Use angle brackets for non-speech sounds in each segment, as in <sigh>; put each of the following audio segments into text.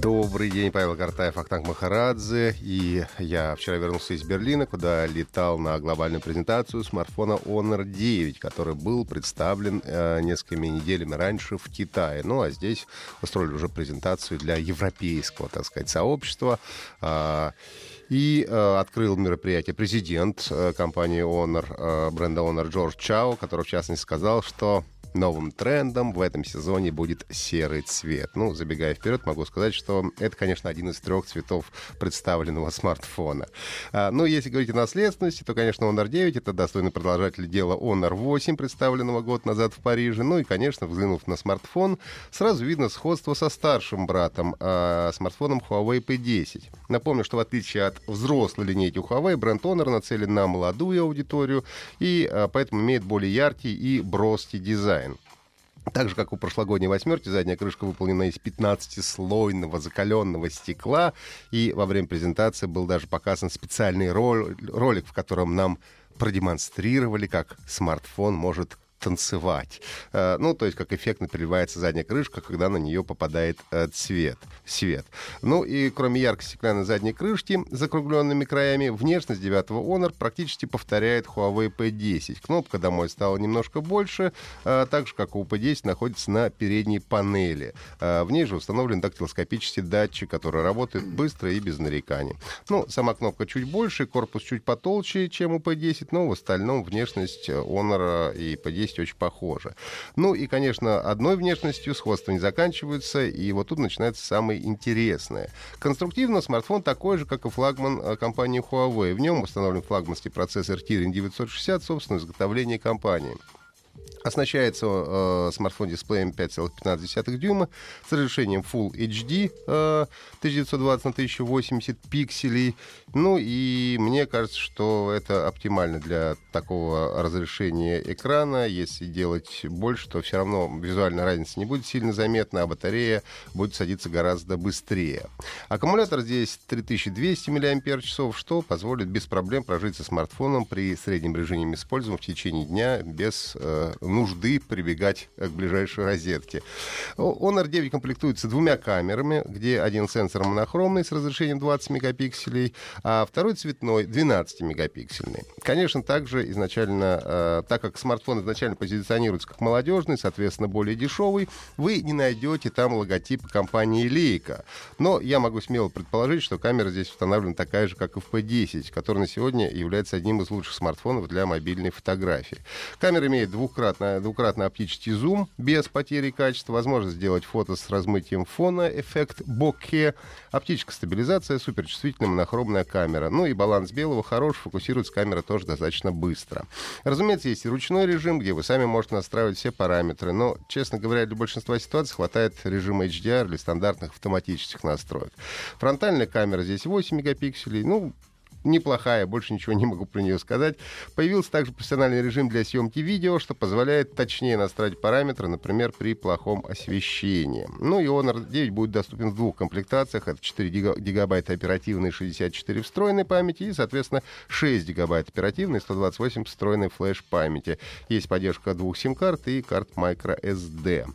Добрый день, Павел Картаев, Ахтанг Махарадзе. И я вчера вернулся из Берлина, куда летал на глобальную презентацию смартфона Honor 9, который был представлен э, несколькими неделями раньше в Китае. Ну, а здесь устроили уже презентацию для европейского, так сказать, сообщества. Э, и э, открыл мероприятие президент э, компании Honor, э, бренда Honor Джордж Чао, который, в частности, сказал, что новым трендом в этом сезоне будет серый цвет. Ну, забегая вперед, могу сказать, что это, конечно, один из трех цветов представленного смартфона. А, ну, если говорить о наследственности, то, конечно, Honor 9 — это достойный продолжатель дела Honor 8, представленного год назад в Париже. Ну и, конечно, взглянув на смартфон, сразу видно сходство со старшим братом, а, смартфоном Huawei P10. Напомню, что в отличие от взрослой линейки Huawei, бренд Honor нацелен на молодую аудиторию и а, поэтому имеет более яркий и броский дизайн дизайн. Так же, как у прошлогодней восьмерки, задняя крышка выполнена из 15-слойного закаленного стекла. И во время презентации был даже показан специальный ролик, в котором нам продемонстрировали, как смартфон может танцевать. Э, ну, то есть как эффектно переливается задняя крышка, когда на нее попадает э, цвет, свет. Ну и кроме яркой стеклянной задней крышки с закругленными краями, внешность 9 Honor практически повторяет Huawei P10. Кнопка домой стала немножко больше, э, так же, как у P10 находится на передней панели. В ней же установлен дактилоскопический датчик, который работает быстро и без нареканий. Ну, сама кнопка чуть больше, корпус чуть потолще, чем у P10, но в остальном внешность Honor и P10 внешностью очень похожи. Ну и, конечно, одной внешностью сходства не заканчиваются, и вот тут начинается самое интересное. Конструктивно смартфон такой же, как и флагман э, компании Huawei. В нем установлен флагманский процессор Kirin 960, собственно, изготовление компании. Оснащается э, смартфон дисплеем 5,15 дюйма с разрешением Full HD э, 1920 на 1080 пикселей. Ну и мне кажется, что это оптимально для такого разрешения экрана. Если делать больше, то все равно визуальная разница не будет сильно заметна, а батарея будет садиться гораздо быстрее. Аккумулятор здесь 3200 мАч, что позволит без проблем прожить со смартфоном при среднем режиме использования в течение дня без э, нужды прибегать к ближайшей розетке. Honor 9 комплектуется двумя камерами, где один сенсор монохромный с разрешением 20 мегапикселей, а второй цветной 12 мегапиксельный. Конечно, также изначально, э, так как смартфон изначально позиционируется как молодежный, соответственно, более дешевый, вы не найдете там логотип компании Leica. Но я могу смело предположить, что камера здесь установлена такая же, как и в P10, который на сегодня является одним из лучших смартфонов для мобильной фотографии. Камера имеет двухкратный двукратно, двукратно оптический зум без потери качества, возможность сделать фото с размытием фона, эффект боке, оптическая стабилизация, суперчувствительная монохромная камера. Ну и баланс белого хорош, фокусируется камера тоже достаточно быстро. Разумеется, есть и ручной режим, где вы сами можете настраивать все параметры, но, честно говоря, для большинства ситуаций хватает режима HDR или стандартных автоматических настроек. Фронтальная камера здесь 8 мегапикселей, ну, неплохая, больше ничего не могу про нее сказать. Появился также профессиональный режим для съемки видео, что позволяет точнее настраивать параметры, например, при плохом освещении. Ну и Honor 9 будет доступен в двух комплектациях. Это 4 гигабайта оперативной, 64 встроенной памяти и, соответственно, 6 гигабайт оперативной, 128 встроенной флеш-памяти. Есть поддержка двух сим-карт и карт microSD.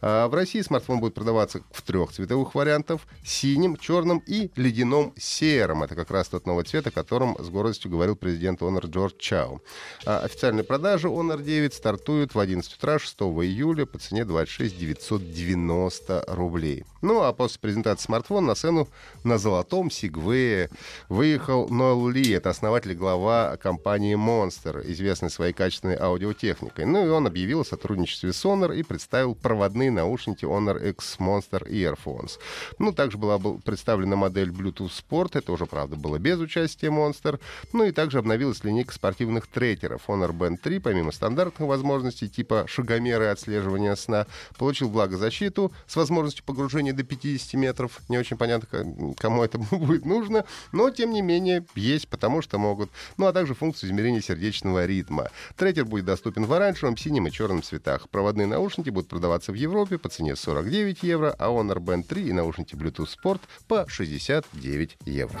А в России смартфон будет продаваться в трех цветовых вариантах. Синим, черным и ледяном серым. Это как раз тот новый цвет, котором с гордостью говорил президент Honor Джордж Чао. А официальные продажи Honor 9 стартуют в 11 утра 6 июля по цене 26 990 рублей. Ну а после презентации смартфона на сцену на золотом Сигвее выехал Ноэл Ли, это основатель и глава компании Monster, известный своей качественной аудиотехникой. Ну и он объявил о сотрудничестве с Honor и представил проводные наушники Honor X Monster Earphones. Ну, также была представлена модель Bluetooth Sport, это уже, правда, было без участия версия Monster. Ну и также обновилась линейка спортивных трекеров. Honor Band 3, помимо стандартных возможностей типа шагомера и отслеживания сна, получил влагозащиту с возможностью погружения до 50 метров. Не очень понятно, кому это <laughs> будет нужно, но тем не менее есть, потому что могут. Ну а также функцию измерения сердечного ритма. Трекер будет доступен в оранжевом, синем и черном цветах. Проводные наушники будут продаваться в Европе по цене 49 евро, а Honor Band 3 и наушники Bluetooth Sport по 69 евро.